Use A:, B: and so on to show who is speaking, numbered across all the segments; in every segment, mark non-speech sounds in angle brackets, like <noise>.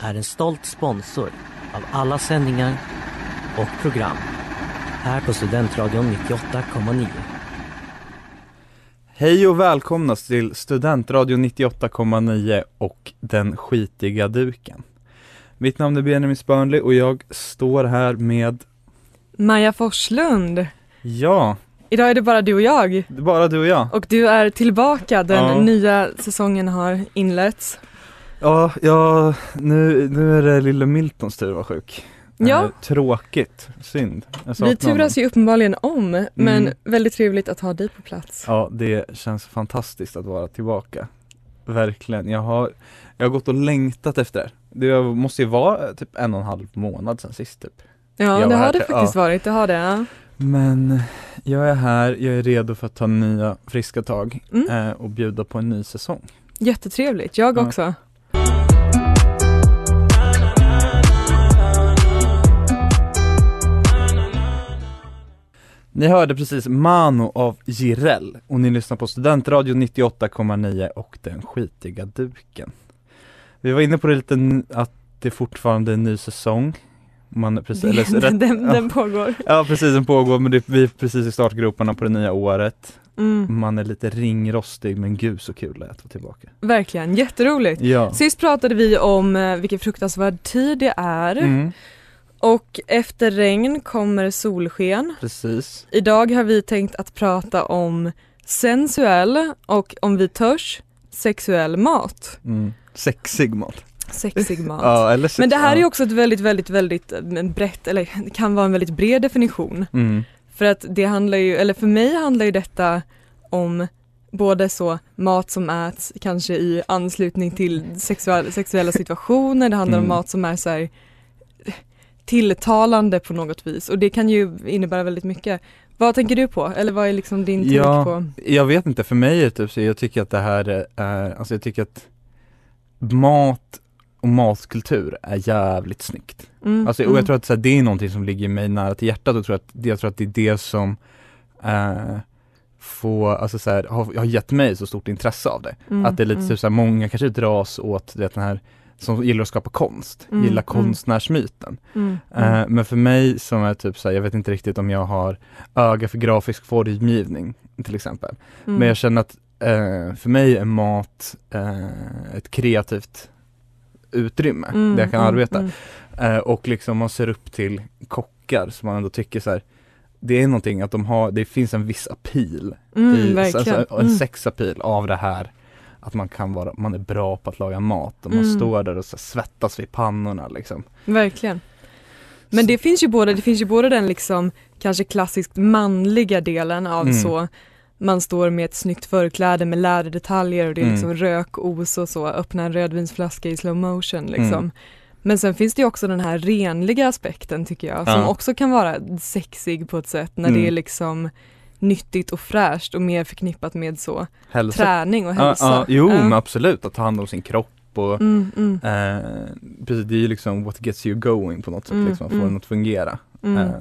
A: är en stolt sponsor av alla sändningar och program här på Studentradion 98,9.
B: Hej och välkomna till Studentradion 98,9 och Den skitiga duken. Mitt namn är Benjamin Spörnli och jag står här med,
C: Maja Forslund.
B: ja,
C: Idag är det bara du och jag.
B: bara du och jag.
C: Och du är tillbaka, den
B: Ja.
C: nya säsongen har inletts.
B: Ja, ja nu, nu är det lille Miltons tur att vara sjuk.
C: Ja.
B: Eh, tråkigt, synd.
C: Vi turas ju uppenbarligen om, men
B: Mm.
C: väldigt trevligt att ha dig på plats.
B: Ja, det känns fantastiskt att vara tillbaka. Verkligen. Jag har, jag har gått och längtat efter det. Det måste ju vara typ en och en halv månad sedan sist typ.
C: Ja, det har det faktiskt
B: ja.
C: varit, det har det. Ja.
B: Men jag är här, jag är redo för att ta nya friska tag
C: Mm.
B: eh, och bjuda på en ny säsong.
C: Jättetrevligt, jag
B: Ja.
C: också.
B: Ni hörde precis Mano av Jireel och ni lyssnar på Studentradio 98,9 och Den skitiga duken. Vi var inne på det lite att det fortfarande är en ny säsong. Man precis, eller,
C: den,
B: rätt,
C: den, <laughs>
B: ja.
C: den pågår.
B: ja precis, den pågår men det, vi är precis i startgroparna på det nya året.
C: Mm.
B: Man är lite ringrostig men gud så kul det är att vara tillbaka.
C: Verkligen, jätteroligt.
B: Ja.
C: Sist pratade vi om eh, vilken fruktansvärd tid det är
B: Mm,
C: och efter regn kommer solsken.
B: precis.
C: Idag har vi tänkt att prata om sensuell och om vi törs, sexuell mat.
B: Mm. Sexig mat.
C: Sexig <laughs> mat.
B: Ja, eller sex,
C: Men det här är
B: ja.
C: ju också ett väldigt, väldigt, väldigt eh, brett, eller det kan vara en väldigt bred definition.
B: Mm.
C: För att det handlar ju, eller för mig handlar ju detta om både så mat som äts kanske i anslutning till sexuella, sexuella situationer, det handlar
B: Mm.
C: om mat som är så här tilltalande på något vis och det kan ju innebära väldigt mycket. Vad tänker du på? Eller vad är liksom din take
B: Ja.
C: på?
B: Jag vet inte, för mig är det typ så, jag tycker att det här är, alltså jag tycker att mat och matkultur är jävligt snyggt.
C: Mm,
B: Alltså, och
C: mm.
B: jag tror att så här, det är någonting som ligger mig nära till hjärtat och tror att, jag tror att det är det som eh, får, alltså så här, har, har gett mig så stort intresse av det.
C: Mm,
B: Att det är lite
C: mm.
B: typ så här, många kanske dras åt det, den här som gillar att skapa konst,
C: Mm,
B: gillar
C: mm.
B: konstnärsmyten.
C: Mm, mm.
B: Eh, men för mig som är typ så här, jag vet inte riktigt om jag har öga för grafisk formgivning till exempel.
C: Mm.
B: Men jag känner att eh, för mig är mat eh, ett kreativt utrymme
C: Mm,
B: där jag kan arbeta. Eh, och liksom man ser upp till kockar som man ändå tycker så här, det är någonting att de har, det finns en viss appeal, i,
C: verkligen.
B: alltså, en sexappeal av det här att man kan vara, man är bra på att laga mat och man
C: Mm.
B: står där och svettas vid pannorna liksom.
C: Verkligen. Men
B: Så-
C: det finns ju både, det finns ju både den liksom kanske klassiskt manliga delen av
B: Mm.
C: så man står med ett snyggt förkläde med läderdetaljer och det är
B: Mm.
C: liksom rökos och så, öppna en rödvinsflaska i slow motion liksom.
B: Mm.
C: Men sen finns det ju också den här renliga aspekten tycker jag, som
B: Ja.
C: också kan vara sexig på ett sätt när
B: Mm.
C: det är liksom nyttigt och fräscht och mer förknippat med så
B: Hälsa.
C: träning och hälsa.
B: ja, jo
C: Ja.
B: men absolut, att ta hand om sin kropp och
C: Mm, mm,
B: eh, precis, det är ju liksom what gets you going på något sätt,
C: Mm,
B: liksom, att få
C: mm.
B: den att fungera.
C: mm.
B: Eh,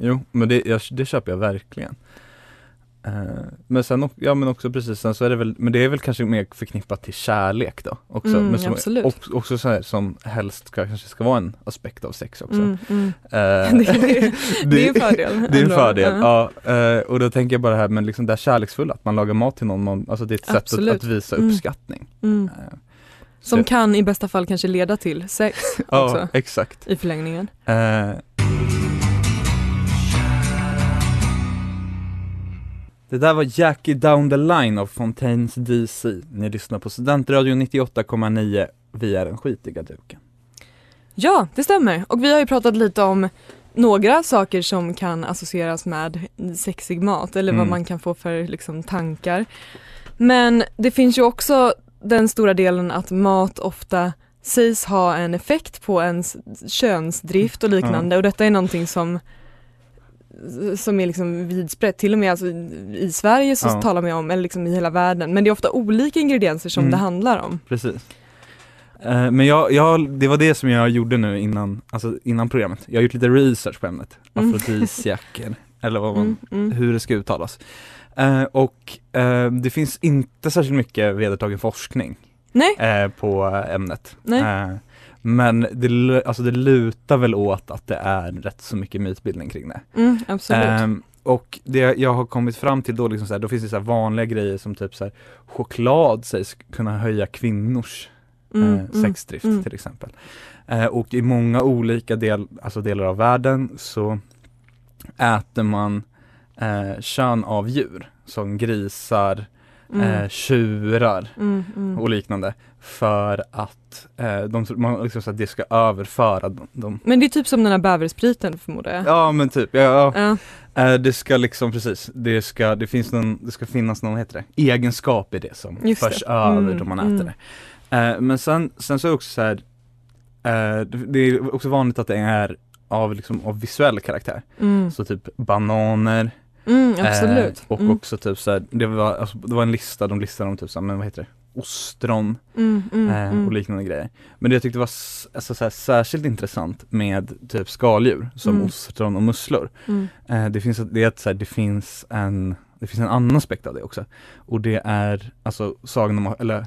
B: jo, men det, jag, det köper jag verkligen. Eh, men sen, ja men också precis, sen så är det väl, men det är väl kanske mer förknippat till kärlek då också.
C: Mm,
B: men som,
C: absolut.
B: och, också så här, som helst ska, kanske ska vara en aspekt av sex också.
C: Mm, mm.
B: Eh,
C: Det, <laughs> det, det är <laughs> en fördel.
B: Det är en fördel,
C: Ja.
B: ja. eh, och då tänker jag bara det här med liksom det här kärleksfulla, att man lagar mat till någon, man, alltså det är ett sätt att,
C: Absolut.
B: att visa
C: Mm.
B: uppskattning. Eh,
C: Som kan i bästa fall kanske leda till sex <laughs>
B: Ja,
C: också
B: exakt.
C: i förlängningen.
B: Eh, Det där var Jackie Down the Line av Fontaines DC. Ni lyssnar på Studentradion 98,9. Vi är den skitiga duken.
C: Ja, det stämmer. Och vi har ju pratat lite om några saker som kan associeras med sexig mat eller vad
B: Mm.
C: man kan få för liksom, tankar. Men det finns ju också den stora delen att mat ofta sägs ha en effekt på ens könsdrift och liknande och detta är någonting som som är liksom vidsprätt, till och med alltså i Sverige så
B: Ja.
C: talar man om, eller liksom i hela världen, men det är ofta olika ingredienser som
B: Mm.
C: det handlar om.
B: Precis. Eh, Men jag, jag, det var det som jag gjorde nu innan, alltså innan programmet. Jag har gjort lite research på ämnet.
C: Mm.
B: Afrodisiaker, <laughs> eller vad man,
C: Mm, mm.
B: hur det ska uttalas. Eh, och eh, det finns inte särskilt mycket vedertagen forskning på ämnet.
C: Nej.
B: Men det, alltså det lutar väl åt att det är rätt så mycket mytbildning kring det.
C: mm, absolut.
B: Ehm, och det jag har kommit fram till då, liksom så här, då finns det så vanliga grejer som typ så här, choklad sägs kunna höja kvinnors
C: Mm,
B: eh,
C: mm,
B: sexdrift
C: mm.
B: till exempel. Eh, och i många olika del, alltså delar av världen så äter man eh, kön av djur som grisar,
C: Mm,
B: eh, tjurar
C: mm, mm.
B: och liknande för att eh, de, man, liksom så att det ska överföra dem.
C: Men det är typ som den här bäverspriten förmodar jag.
B: Ja men typ, ja, ja.
C: Ja.
B: Eh, det ska liksom precis, det ska, det finns någon, det ska finnas någon, heter det, egenskap i det som
C: Just det.
B: förs över
C: Mm,
B: då man
C: mm.
B: äter det. Eh, men sen, sen så är det också så här, eh, det- det är också vanligt att det är av, liksom, av visuell karaktär.
C: Mm.
B: Så typ bananer,
C: Mm, absolut.
B: eh, och
C: mm.
B: också typ så här, det var, alltså, det var en lista, de listade om typ så här, men vad heter det, ostron
C: Mm, mm,
B: eh,
C: mm.
B: och liknande grejer. Men det jag tyckte var alltså, så här, särskilt intressant med typ skaldjur som
C: Mm.
B: ostron och musslor
C: Mm.
B: Eh, det finns, det, är att, så här, det finns en det finns en annan aspekt av det också och det är alltså sagan om, eller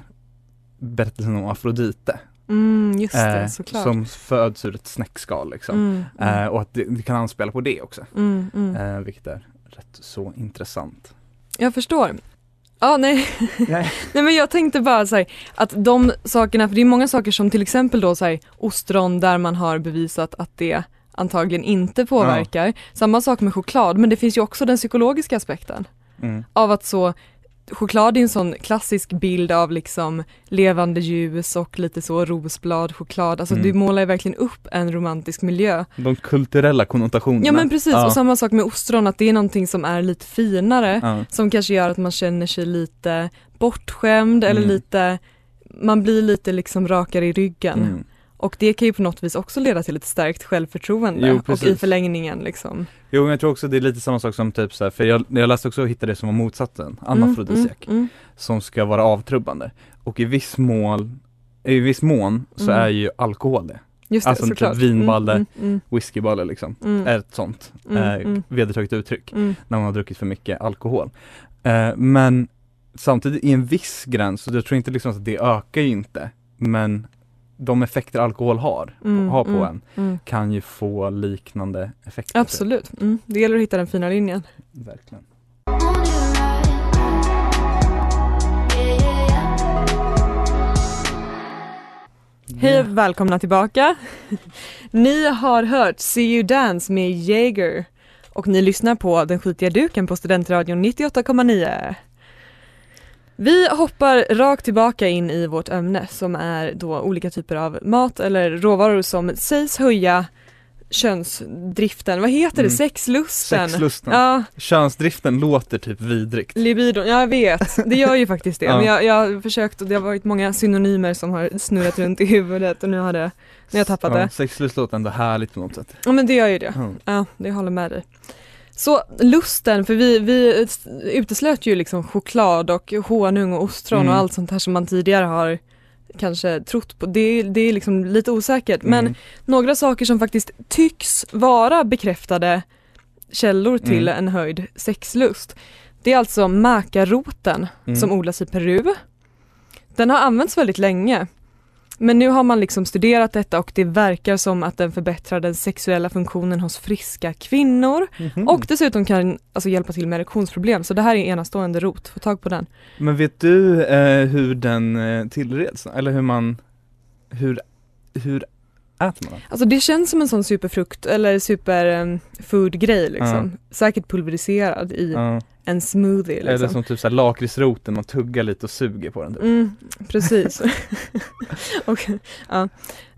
B: berättelsen om Afrodite
C: Mm, just det,
B: eh,
C: såklart.
B: som föds ur ett snäckskal liksom.
C: mm, mm,
B: Eh, och att det, det kan anspela på det också,
C: mm, mm.
B: eh, vilket är rätt så intressant.
C: Jag förstår. Ja, nej. <laughs>
B: Nej.
C: nej men jag tänkte bara så här, att de sakerna, för det är många saker som till exempel då så här, ostron där man har bevisat att det antagligen inte påverkar. Samma sak med choklad, men det finns ju också den psykologiska aspekten.
B: Mm.
C: av att så choklad är en sån klassisk bild av liksom levande ljus och lite så rosblad choklad. Alltså
B: Mm.
C: du målar ju verkligen upp en romantisk miljö.
B: De kulturella konnotationerna.
C: Ja men precis
B: Ja.
C: och samma sak med ostron att det är någonting som är lite finare
B: Ja.
C: som kanske gör att man känner sig lite bortskämd eller
B: Mm.
C: lite man blir lite liksom rakare i ryggen
B: Mm.
C: Och det kan ju på något vis också leda till ett stärkt självförtroende
B: Jo,
C: och i förlängningen liksom.
B: Jo men jag tror också det är lite samma sak som typ så här, för jag, jag läste också och hittade det som var motsatsen, anafrodisiak.
C: Mm, mm,
B: som ska vara avtrubbande. Och i viss mån, i viss mån så
C: Mm.
B: är ju alkohol det.
C: Just det,
B: Alltså typ
C: såklart.
B: vinballe.
C: Mm, mm,
B: Whiskyballe liksom,
C: mm,
B: är ett sånt
C: Mm,
B: eh,
C: mm.
B: vedertaget uttryck
C: mm,
B: när man har druckit för mycket alkohol. Eh, men samtidigt i en viss gräns, så jag tror inte liksom att det ökar ju inte, men de effekter alkohol har,
C: mm,
B: har på
C: mm,
B: en
C: mm.
B: kan ju få liknande effekter.
C: Absolut, mm. det gäller att hitta den fina linjen.
B: Verkligen.
C: Hej och välkomna tillbaka. <laughs> Ni har hört See You Dance med Jaeger och ni lyssnar på Den skitiga duken på Studentradion 98,9. Vi hoppar rakt tillbaka in i vårt ämne som är då olika typer av mat eller råvaror som sägs höja könsdriften, vad heter det,
B: Mm.
C: sexlusten?
B: Sexlusten.
C: Ja,
B: Könsdriften låter typ vidrigt.
C: libidon, ja, jag vet, det gör ju faktiskt det. <laughs>
B: Ja.
C: Men jag, jag har försökt och det har varit många synonymer som har snurrat runt i huvudet och nu har det, nu har jag tappat
B: Ja,
C: det.
B: sexlust låter ändå härligt på något sätt.
C: Ja men det gör ju det.
B: Ja.
C: Ja, det håller med dig. Så lusten, för vi, vi uteslöt ju liksom choklad och honung och ostron
B: Mm.
C: och allt sånt här som man tidigare har kanske trott på. Det, det är liksom lite osäkert men
B: Mm.
C: några saker som faktiskt tycks vara bekräftade källor till
B: Mm.
C: en höjd sexlust. Det är alltså makaroten
B: Mm.
C: som odlas i Peru. Den har använts väldigt länge. Men nu har man liksom studerat detta och det verkar som att den förbättrar den sexuella funktionen hos friska kvinnor
B: Mhm.
C: och dessutom kan alltså hjälpa till med erektionsproblem. Så det här är enastående rot, få tag på den.
B: Men vet du eh, hur den eh, tillreds? Eller hur man, hur, hur äter man den?
C: Alltså det känns som en sån superfrukt eller superfood-grej liksom. Säkert pulveriserad i
B: Ja.
C: en smoothie
B: Eller
C: liksom.
B: som typ såhär lakritsroten, man tuggar lite och suger på den typ.
C: Mm, precis. <laughs> och, ja.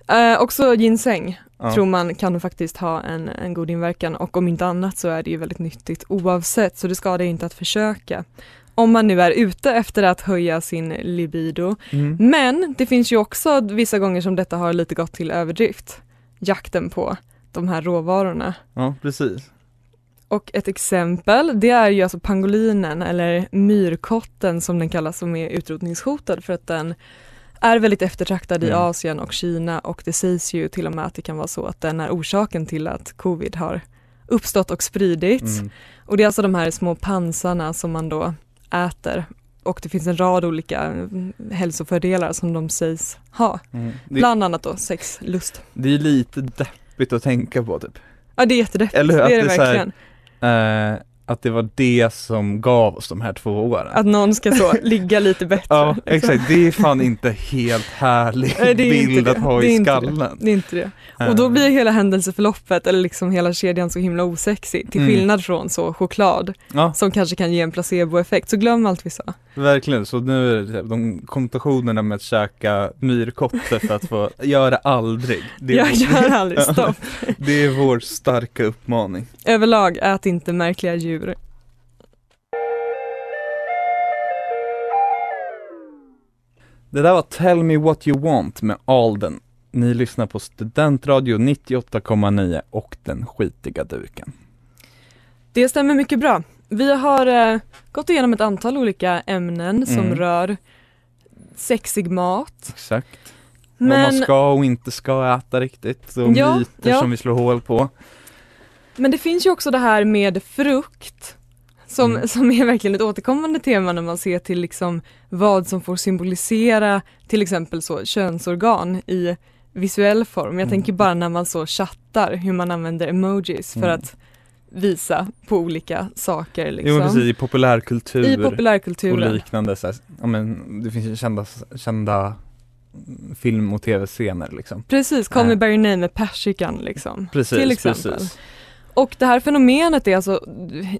C: Eh, också ginseng
B: Ja.
C: tror man kan faktiskt ha en, en god inverkan och om inte annat så är det ju väldigt nyttigt oavsett så det skadar inte att försöka. Om man nu är ute efter att höja sin libido.
B: Mm.
C: Men det finns ju också vissa gånger som detta har lite gått till överdrift. Jakten på de här råvarorna.
B: Ja, precis.
C: Och ett exempel det är ju alltså pangolinen eller myrkotten som den kallas som är utrotningshotad för att den är väldigt eftertraktad i
B: Mm.
C: Asien och Kina och det sägs ju till och med att det kan vara så att den är orsaken till att covid har uppstått och spridits.
B: Mm.
C: Och det är alltså de här små pansarna som man då äter och det finns en rad olika hälsofördelar som de sägs ha.
B: Mm.
C: Bland annat då sexlust.
B: det är lite deppigt att tänka på typ.
C: Ja det är jättedeppigt,
B: Eller hur?
C: det är det
B: det är så här-
C: verkligen.
B: Eh, att det var det som gav oss de här två åren.
C: Att någon ska så <laughs> ligga lite bättre.
B: Ja,
C: liksom.
B: exakt. Det är fan inte helt härlig
C: Nej,
B: bild
C: det.
B: att ha i
C: inte det.
B: skallen.
C: Det är inte det. Och då blir hela händelseförloppet eller liksom hela kedjan så himla osexig till
B: Mm.
C: skillnad från så choklad
B: Ja,
C: som kanske kan ge en placeboeffekt. Så glöm allt vi sa.
B: verkligen. Så nu är det de konnotationerna med att käka myrkotte för att få göra aldrig. Det
C: Jag gör aldrig stopp. <laughs>
B: det är vår starka uppmaning.
C: Överlag, ät inte märkliga djur.
B: Det där var Tell Me What You Want med Alden. Ni lyssnar på Studentradio 98,9 och Den skitiga duken.
C: Det stämmer mycket bra. Vi har eh, gått igenom ett antal olika ämnen som
B: Mm.
C: rör sexig mat.
B: Exakt. Vad
C: Men,
B: man ska och inte ska äta riktigt och
C: Ja,
B: myter
C: ja.
B: som vi slår hål på.
C: Men det finns ju också det här med frukt som,
B: Mm.
C: som är verkligen ett återkommande tema när man ser till liksom vad som får symbolisera till exempel så könsorgan i visuell form. Jag
B: Mm.
C: tänker bara när man så chattar hur man använder emojis för
B: Mm.
C: att visa på olika saker liksom.
B: Jo precis, i populärkultur
C: I
B: och
C: populärkulturen.
B: liknande så här, ja men det finns ju kända, kända film och tv-scener liksom.
C: Precis, Call Me
B: Äh.
C: By Your Name med persikan liksom.
B: Precis,
C: Till exempel.
B: precis.
C: Och det här fenomenet är alltså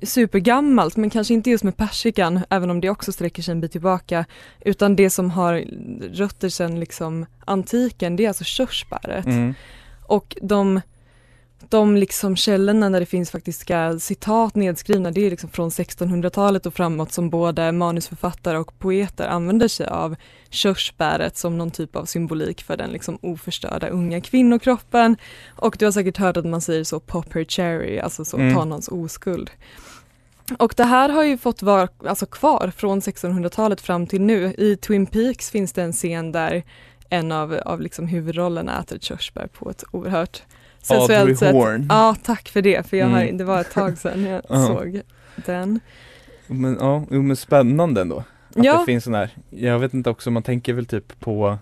C: supergammalt men kanske inte just med persikan även om det också sträcker sig en bit tillbaka utan det som har rötter sedan liksom antiken det är alltså körsbäret.
B: Mm.
C: Och de, de liksom källorna där det finns faktiska citat nedskrivna det är liksom från 1600-talet och framåt som både manusförfattare och poeter använder sig av körsbäret som någon typ av symbolik för den liksom oförstörda unga kvinnokroppen. Och du har säkert hört att man säger så pop her cherry, alltså så
B: Mm.
C: ta någons oskuld. Och det här har ju fått vara alltså, kvar från 1600-talet fram till nu. I Twin Peaks finns det en scen där en av, av liksom huvudrollerna äter ett körsbär på ett oerhört sensuellt sätt.
B: Horn.
C: Ja, tack för det, för jag har,
B: Mm.
C: det var ett tag sedan jag <laughs>
B: Ja.
C: såg den.
B: Men ja, jo, men spännande ändå. Att
C: Ja.
B: det finns sån här, jag vet inte också, man tänker väl typ på,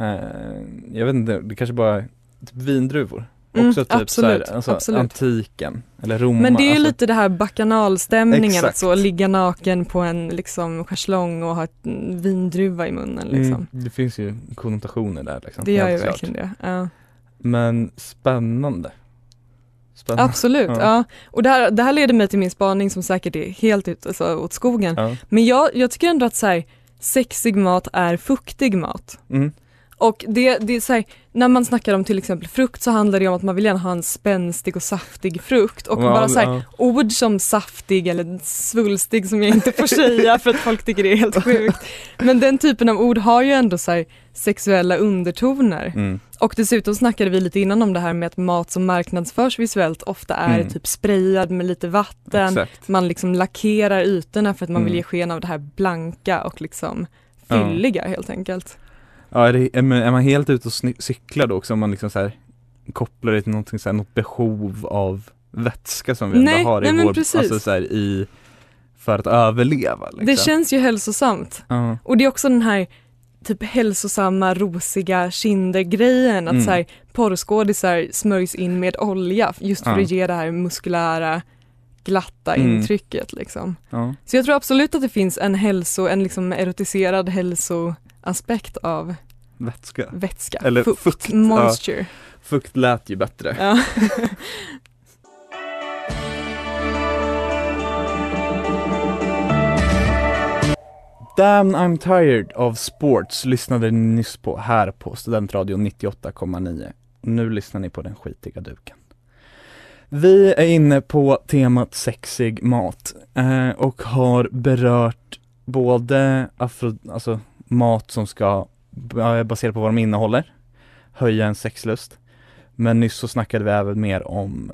B: eh, jag vet inte, det kanske bara typ vindruvor.
C: Mm,
B: också typ
C: absolut,
B: så här, alltså
C: absolut.
B: antiken, eller Roma.
C: Men det är ju
B: alltså,
C: lite det här bakanalstämningen, att så ligga naken på en liksom schäslong och ha ett vindruva i munnen liksom.
B: mm, det finns ju konnotationer där liksom.
C: Det gör ju
B: klart.
C: verkligen det. Ja.
B: Men spännande. Spännande.
C: Absolut, ja.
B: Ja.
C: Och det här, det här leder mig till min spaning som säkert är helt ut, alltså, åt skogen.
B: Ja.
C: Men jag, jag tycker ändå att så här, sexig mat är fuktig mat.
B: Mm.
C: Och det, det är så här, när man snackar om till exempel frukt så handlar det om att man vill gärna ha en spänstig och saftig frukt och
B: Ja,
C: bara så här,
B: ja.
C: ord som saftig eller svulstig som jag inte får <laughs> säga för att folk tycker det är helt sjukt. Men den typen av ord har ju ändå så här, sexuella undertoner.
B: Mm.
C: Och dessutom snackade vi lite innan om det här med att mat som marknadsförs visuellt ofta är
B: Mm.
C: typ sprayad med lite vatten.
B: Exakt.
C: Man liksom lackerar ytorna för att man vill
B: Mm.
C: ge sken av det här blanka och liksom
B: Ja.
C: fylliga helt enkelt.
B: Ja, är, det, är, man, helt ute och cyklar då också om man liksom så här kopplar det till någonting så här, något behov av vätska som vi
C: Nej,
B: ändå har i
C: nej,
B: vår,
C: precis.
B: alltså så här, i, för att överleva liksom.
C: Det känns ju hälsosamt.
B: Ja.
C: Och det är också den här typ hälsosamma rosiga kinder-grejen att
B: Mm.
C: så här, porrskådisar smörjs in med olja just för
B: Ja.
C: att ge det här muskulära glatta
B: Mm.
C: intrycket liksom.
B: Ja.
C: Så jag tror absolut att det finns en hälso, en liksom erotiserad hälsoaspekt av
B: Vätska.
C: vätska,
B: Eller
C: fukt,
B: fukt, ja.
C: moisture.
B: Fukt lät ju bättre.
C: Ja. <laughs> <laughs>
B: Damn I'm tired of sports lyssnade ni nyss på här på Studentradion 98,9. Nu lyssnar ni på den skitiga duken. Vi är inne på temat sexig mat eh, och har berört både afro, alltså mat som ska baserat på vad de innehåller, höja en sexlust. Men nyss så snackade vi även mer om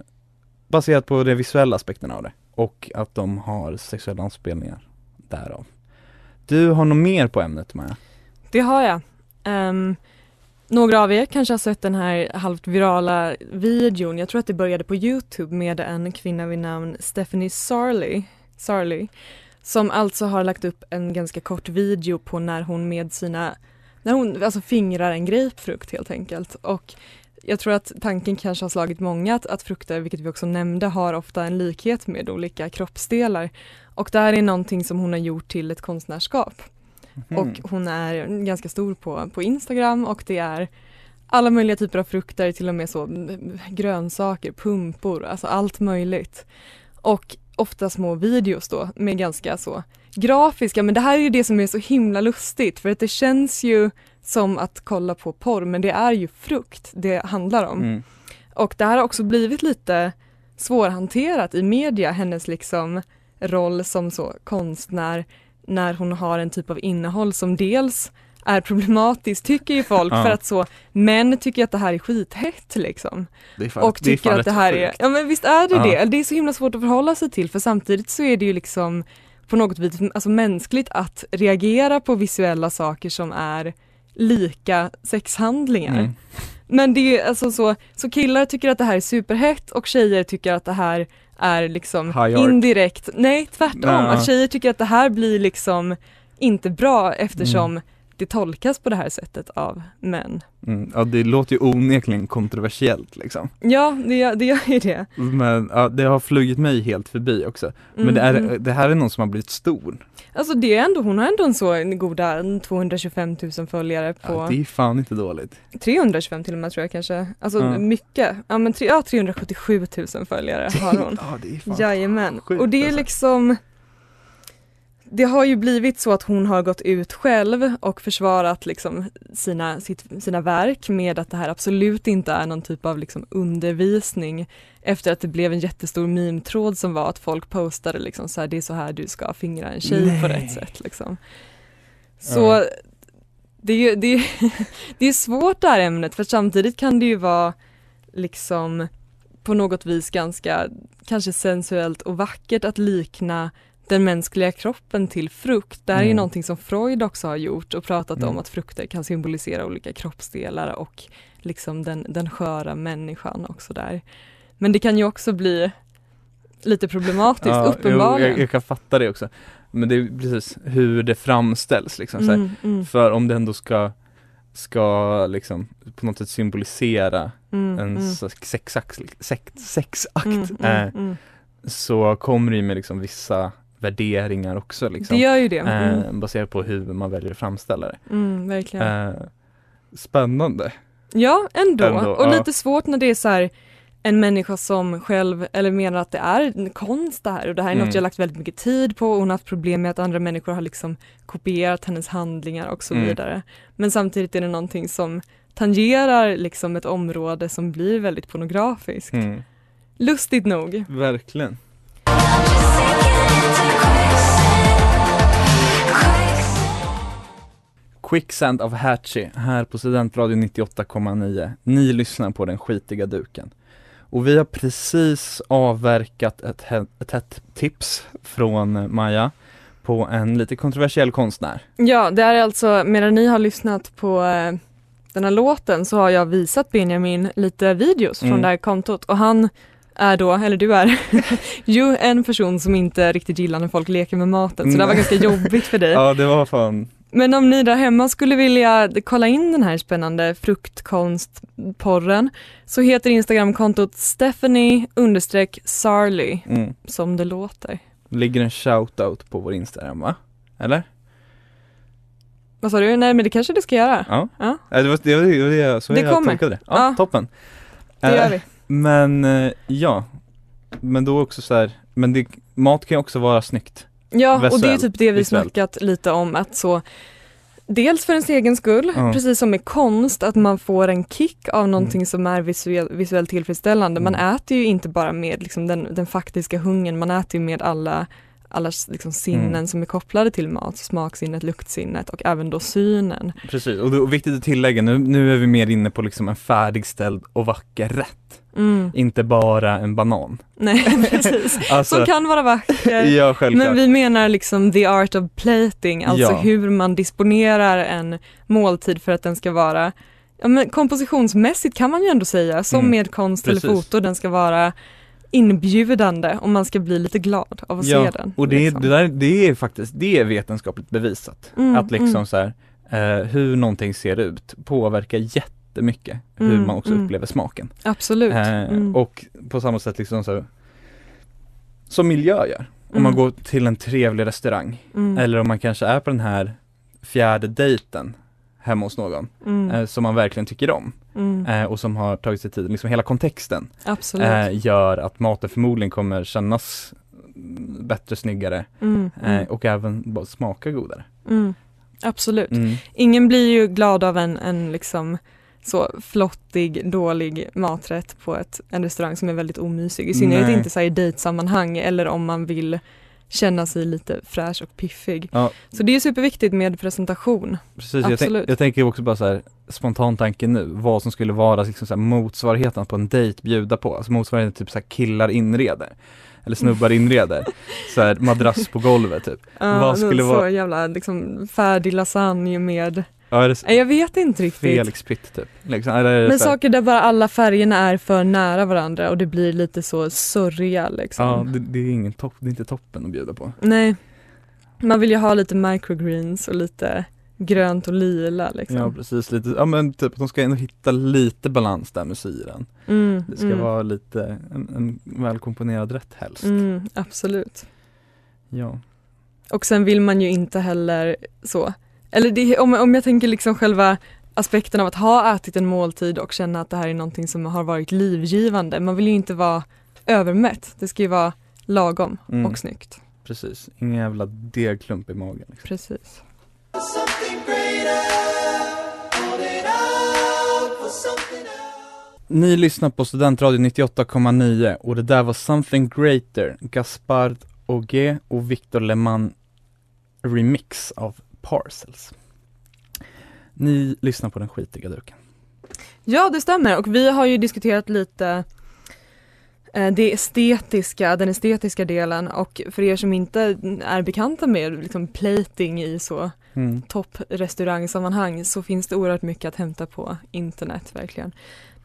B: baserat på de visuella aspekterna av det och att de har sexuella anspelningar därav. Du har något mer på ämnet Maja?
C: Det har jag. Um, några av er kanske har sett den här halvt virala videon, jag tror att det började på Youtube med en kvinna vid namn Stephanie Sarley, Sarley som alltså har lagt upp en ganska kort video på när hon med sina, när hon alltså fingrar en grapefrukt helt enkelt och jag tror att tanken kanske har slagit många att, att frukter, vilket vi också nämnde, har ofta en likhet med olika kroppsdelar. Och det här är någonting som hon har gjort till ett konstnärskap.
B: Mhm.
C: Och hon är ganska stor på, på Instagram och det är alla möjliga typer av frukter, till och med så mm, grönsaker, pumpor, alltså allt möjligt. Och ofta små videos då med ganska så grafiska, men det här är ju det som är så himla lustigt för att det känns ju som att kolla på porr, men det är ju frukt det handlar om.
B: Mm.
C: Och det här har också blivit lite svårhanterat i media, hennes liksom roll som så konstnär när hon har en typ av innehåll som dels är problematiskt tycker ju folk <laughs>
B: Ja.
C: för att så män tycker att det här är skithett liksom.
B: Det är fan,
C: Och
B: det är
C: tycker
B: fan
C: att det här är, ja men visst är det
B: Ja.
C: det, det är så himla svårt att förhålla sig till för samtidigt så är det ju liksom på något vis alltså mänskligt att reagera på visuella saker som är lika sexhandlingar.
B: Mm.
C: Men det är alltså så, så killar tycker att det här är superhett och tjejer tycker att det här är liksom indirekt, nej tvärtom,
B: Ja.
C: att tjejer tycker att det här blir liksom inte bra eftersom
B: Mm.
C: Det tolkas på det här sättet av män.
B: Mm. Ja det låter ju onekligen kontroversiellt liksom.
C: Ja, det, gör- det gör ju det.
B: Men ja, det har flugit mig helt förbi också. Men det,
C: Mm, mm.
B: är, det här är någon som har blivit stor.
C: Alltså det är ändå, hon har ändå en så goda 225 000 följare på
B: Ja, det är fan inte dåligt.
C: 325 till och med tror jag kanske. Alltså
B: Ja.
C: mycket. Ja men tre, ja, 377 000 följare har <laughs> hon.
B: Ja det är fan
C: Jajamän.
B: sjukt,
C: Och det är
B: alltså.
C: liksom det har ju blivit så att hon har gått ut själv och försvarat liksom sina, sitt, sina verk med att det här absolut inte är någon typ av liksom undervisning efter att det blev en jättestor meme-tråd som var att folk postade liksom så här, det är så här du ska fingra en tjej på
B: Nej.
C: rätt sätt liksom. Så
B: Ja.
C: det är det är, <laughs> det är svårt det här ämnet för samtidigt kan det ju vara liksom på något vis ganska kanske sensuellt och vackert att likna den mänskliga kroppen till frukt. Det här är ju
B: Mm.
C: någonting som Freud också har gjort och pratat
B: Mm.
C: om att frukter kan symbolisera olika kroppsdelar och liksom den, den sköra människan också där. Men det kan ju också bli lite problematiskt,
B: Ja,
C: uppenbarligen.
B: jag, jag kan fatta det också. Men det är precis hur det framställs liksom.
C: Mm, mm,
B: För om det ändå ska, ska liksom på något sätt symbolisera
C: mm,
B: en
C: mm,
B: sex- sexakt, sex, sexakt
C: mm,
B: eh,
C: mm, mm.
B: så kommer det ju med liksom vissa värderingar också liksom.
C: Det gör ju det. Mm,
B: eh, baserat på hur man väljer att framställa det.
C: mm, verkligen.
B: Eh, spännande.
C: Ja, ändå.
B: Ändå,
C: och
B: ja.
C: lite svårt när det är så här en människa som själv, eller menar att det är en konst det här och det här är
B: Mm.
C: något jag lagt väldigt mycket tid på och hon har haft problem med att andra människor har liksom kopierat hennes handlingar och så
B: Mm.
C: vidare. Men samtidigt är det någonting som tangerar liksom ett område som blir väldigt pornografiskt.
B: Mm.
C: Lustigt nog.
B: Verkligen. Quicksand av Hatchie här på Studentradion 98,9. Ni lyssnar på den skitiga duken. Och vi har precis avverkat ett, he- ett hett tips från Maja på en lite kontroversiell konstnär.
C: Ja, det är alltså, medan ni har lyssnat på eh, den här låten så har jag visat Benjamin lite videos från
B: Mm.
C: det här kontot och han är då, eller du är, <laughs> ju en person som inte riktigt gillar när folk leker med maten så det var
B: Mm.
C: ganska jobbigt för dig. <laughs>
B: Ja det var fan,
C: Men om ni där hemma skulle vilja kolla in den här spännande fruktkonstporren så heter Instagramkontot Stephanie Sarly
B: mm.
C: som det låter.
B: ligger en shoutout på vår Instagram va? Eller?
C: Vad sa du? Nej men det kanske det ska göra.
B: Ja,
C: Ja.
B: Det var det, var det, var det så
C: Det
B: jag
C: kommer.
B: tolkade det. Ja,
C: Ja.
B: toppen.
C: Det
B: Eh,
C: gör vi.
B: Men eh, ja, men då också så här, men det, mat kan ju också vara snyggt.
C: Ja, och det är typ det vi
B: visuellt.
C: snackat lite om att så Dels för ens egen skull,
B: Ja.
C: precis som med konst, att man får en kick av någonting som är visuell, visuellt tillfredsställande. Man
B: Mm.
C: äter ju inte bara med liksom, den, den faktiska hungern, man äter ju med alla alla liksom, sinnen
B: Mm.
C: som är kopplade till mat, smaksinnet, luktsinnet och även då synen.
B: Precis, och, det, och viktigt att tillägga, nu, nu är vi mer inne på liksom en färdigställd och vacker rätt.
C: Mm.
B: Inte bara en banan.
C: Nej, <laughs> precis. <laughs>
B: Alltså,
C: Som kan vara vacker.
B: ja självklart.
C: Men vi menar liksom the art of plating, alltså
B: Ja.
C: hur man disponerar en måltid för att den ska vara ja, men kompositionsmässigt kan man ju ändå säga, som
B: Mm,
C: med konst eller
B: precis.
C: foto, den ska vara inbjudande om man ska bli lite glad av att
B: ja,
C: se den.
B: och det,
C: liksom.
B: det, där, det är faktiskt, det är vetenskapligt bevisat.
C: Mm,
B: att liksom
C: mm.
B: så här, eh, hur någonting ser ut påverkar jättemycket hur
C: Mm,
B: man också
C: mm.
B: upplever smaken.
C: Absolut.
B: Eh,
C: Mm.
B: Och på samma sätt liksom så som miljö gör. Om man
C: Mm.
B: går till en trevlig restaurang eller om man kanske är på den här fjärde dejten hemma hos någon eh, som man verkligen tycker om
C: Mm.
B: eh, och som har tagit sig tid, liksom hela kontexten eh, gör att maten förmodligen kommer kännas bättre, snyggare
C: Mm.
B: eh,
C: Mm.
B: och även smaka godare.
C: Mm. Absolut.
B: Mm.
C: Ingen blir ju glad av en, en liksom så flottig, dålig maträtt på ett, en restaurang som är väldigt omysig. I synnerhet
B: Nej.
C: inte så i dejtsammanhang eller om man vill känna sig lite fräsch och piffig.
B: Ja.
C: Så det är superviktigt med presentation.
B: Precis, jag, tänk, jag tänker också bara så här spontan tanke nu, vad som skulle vara liksom så här motsvarigheten på en dejt bjuda på, alltså motsvarigheten typ så här killar inreder eller snubbar <laughs> inreder, så här madrass på golvet typ.
C: Ja,
B: Vad skulle
C: så
B: vara-
C: jävla liksom färdig lasagne med,
B: Ja, är det
C: jag vet inte riktigt.
B: Felix Pitt typ, liksom, eller
C: Men saker där bara alla färgerna är för nära varandra och det blir lite så sörja liksom.
B: Ja, det, det är ingen topp, det är inte toppen att bjuda på.
C: Nej. Man vill ju ha lite microgreens och lite grönt och lila liksom.
B: Ja precis, lite, ja men typ de ska ändå hitta lite balans där med syran.
C: Mm,
B: Det ska
C: mm,
B: vara lite, en, en välkomponerad rätt helst.
C: mm, absolut.
B: Ja.
C: Och sen vill man ju inte heller så, eller det, om, om jag tänker liksom själva aspekten av att ha ätit en måltid och känna att det här är någonting som har varit livgivande. Man vill ju inte vara övermätt, det ska ju vara lagom
B: Mm.
C: och snyggt.
B: Precis, ingen jävla degklump i magen. Liksom.
C: Precis.
B: Ni lyssnar på Studentradion 98,9 och det där var Something Greater, Gaspard Auger och Victor Leman remix av Parcels. Ni lyssnar på den skitiga duken.
C: Ja det stämmer och vi har ju diskuterat lite eh, det estetiska, den estetiska delen och för er som inte är bekanta med liksom plating i så
B: Mm.
C: topprestaurangsammanhang så finns det oerhört mycket att hämta på internet verkligen.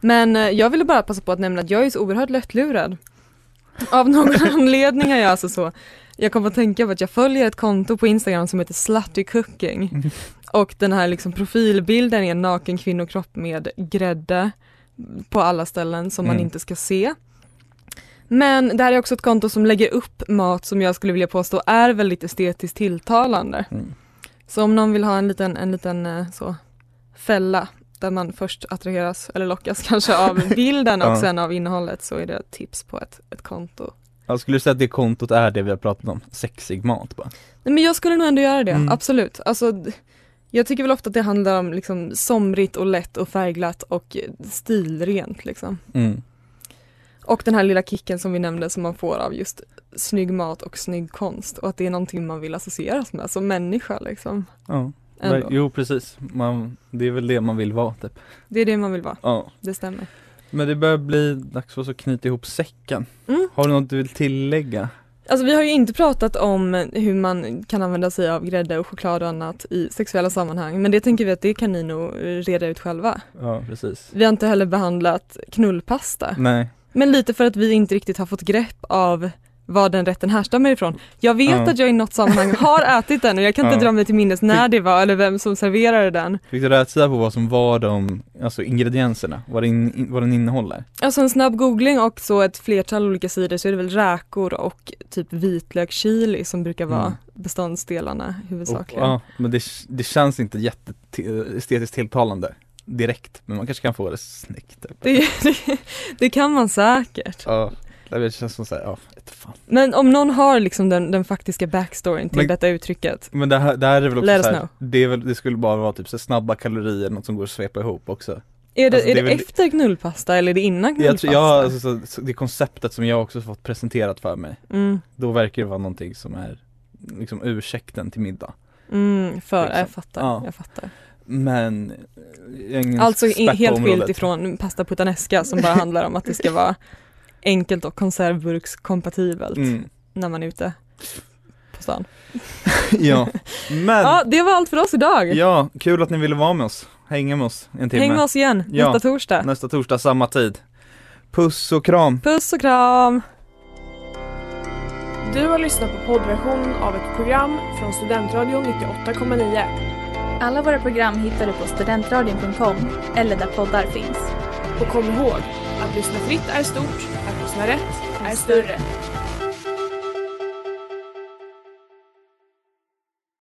C: Men eh, jag ville bara passa på att nämna att jag är så oerhört lättlurad. Av någon <laughs> anledning är jag alltså så. Jag kom att tänka på att jag följer ett konto på Instagram som heter Slutty Cooking. Och den här liksom profilbilden är en naken kvinnokropp med grädde på alla ställen som man
B: Mm.
C: inte ska se. Men det här är också ett konto som lägger upp mat som jag skulle vilja påstå är väldigt estetiskt tilltalande.
B: Mm.
C: Så om någon vill ha en liten, en liten eh, så, fälla där man först attraheras eller lockas kanske av <laughs> bilden och sen av innehållet så är det tips på ett, ett konto.
B: Jag skulle säga att det kontot är det vi har pratat om, sexig mat bara.
C: Nej, men jag skulle nog ändå göra det,
B: Mm.
C: absolut. Alltså, jag tycker väl ofta att det handlar om liksom somrigt och lätt och färgglatt och stilrent liksom.
B: Mm.
C: Och den här lilla kicken som vi nämnde som man får av just snygg mat och snygg konst och att det är någonting man vill associeras med som människa liksom.
B: Ja,
C: Ändå.
B: jo precis, man, det är väl det man vill vara typ.
C: Det är det man vill vara,
B: Ja.
C: det stämmer.
B: Men det börjar bli dags för oss att knyta ihop säcken.
C: Mm.
B: Har du något du vill tillägga?
C: Alltså vi har ju inte pratat om hur man kan använda sig av grädde och choklad och annat i sexuella sammanhang men det tänker vi att det kan ni nog eh, reda ut själva.
B: Ja, precis.
C: Vi har inte heller behandlat knullpasta
B: Nej,
C: men lite för att vi inte riktigt har fått grepp av var den rätten härstammar ifrån. Jag vet
B: Ja.
C: att jag i något sammanhang har ätit den och jag kan inte
B: Ja.
C: dra mig till minnes när det var eller vem som serverade den.
B: Fick du rätsida på vad som var de, alltså ingredienserna, vad, det in, vad den innehåller?
C: Alltså en snabb googling och så ett flertal olika sidor så är det väl räkor och typ vitlökschili som brukar vara
B: Mm.
C: beståndsdelarna
B: Och,
C: huvudsakligen.
B: ja, men det, det känns inte jätte estetiskt tilltalande direkt, men man kanske kan få det snyggt. Typ.
C: Det, <laughs> det, det kan man säkert.
B: Ja, det känns som såhär, ja, fan.
C: Men om någon har liksom den, den faktiska backstoryn till
B: Men-
C: detta uttrycket.
B: Men det här, det här är väl också
C: Let us
B: så här,
C: know.
B: det, väl, det skulle bara vara typ så snabba kalorier, något som går att svepa ihop också.
C: Är det,
B: Alltså,
C: är
B: det
C: det,
B: är väl-
C: efter knullpasta eller är det innan
B: Jag
C: knullpasta?
B: tror, ja, alltså, så, så det konceptet som jag också fått presenterat för mig,
C: mm,
B: då verkar det vara någonting som är liksom ursäkten till middag.
C: mm, för,
B: Liksom.
C: jag fattar,
B: Ja.
C: jag fattar.
B: Men jag
C: Alltså helt skilt ifrån pasta puttanesca som bara handlar om att det ska vara <laughs> enkelt och konservburkskompatibelt
B: Mm.
C: när man är ute på stan. <laughs>
B: Ja, men
C: Ja, det var allt för oss idag.
B: Ja, kul att ni ville vara med oss, hänga med oss en timme
C: Häng med oss igen
B: Ja.
C: nästa torsdag.
B: Nästa torsdag samma tid Puss och kram!
C: Puss och kram!
D: Du har lyssnat på poddversionen av ett program från Studentradion 98,9.
E: Alla våra program hittar du på studentradion.com eller där poddar finns.
D: Och kom ihåg, att lyssna fritt är stort, som lyssna rätt är större.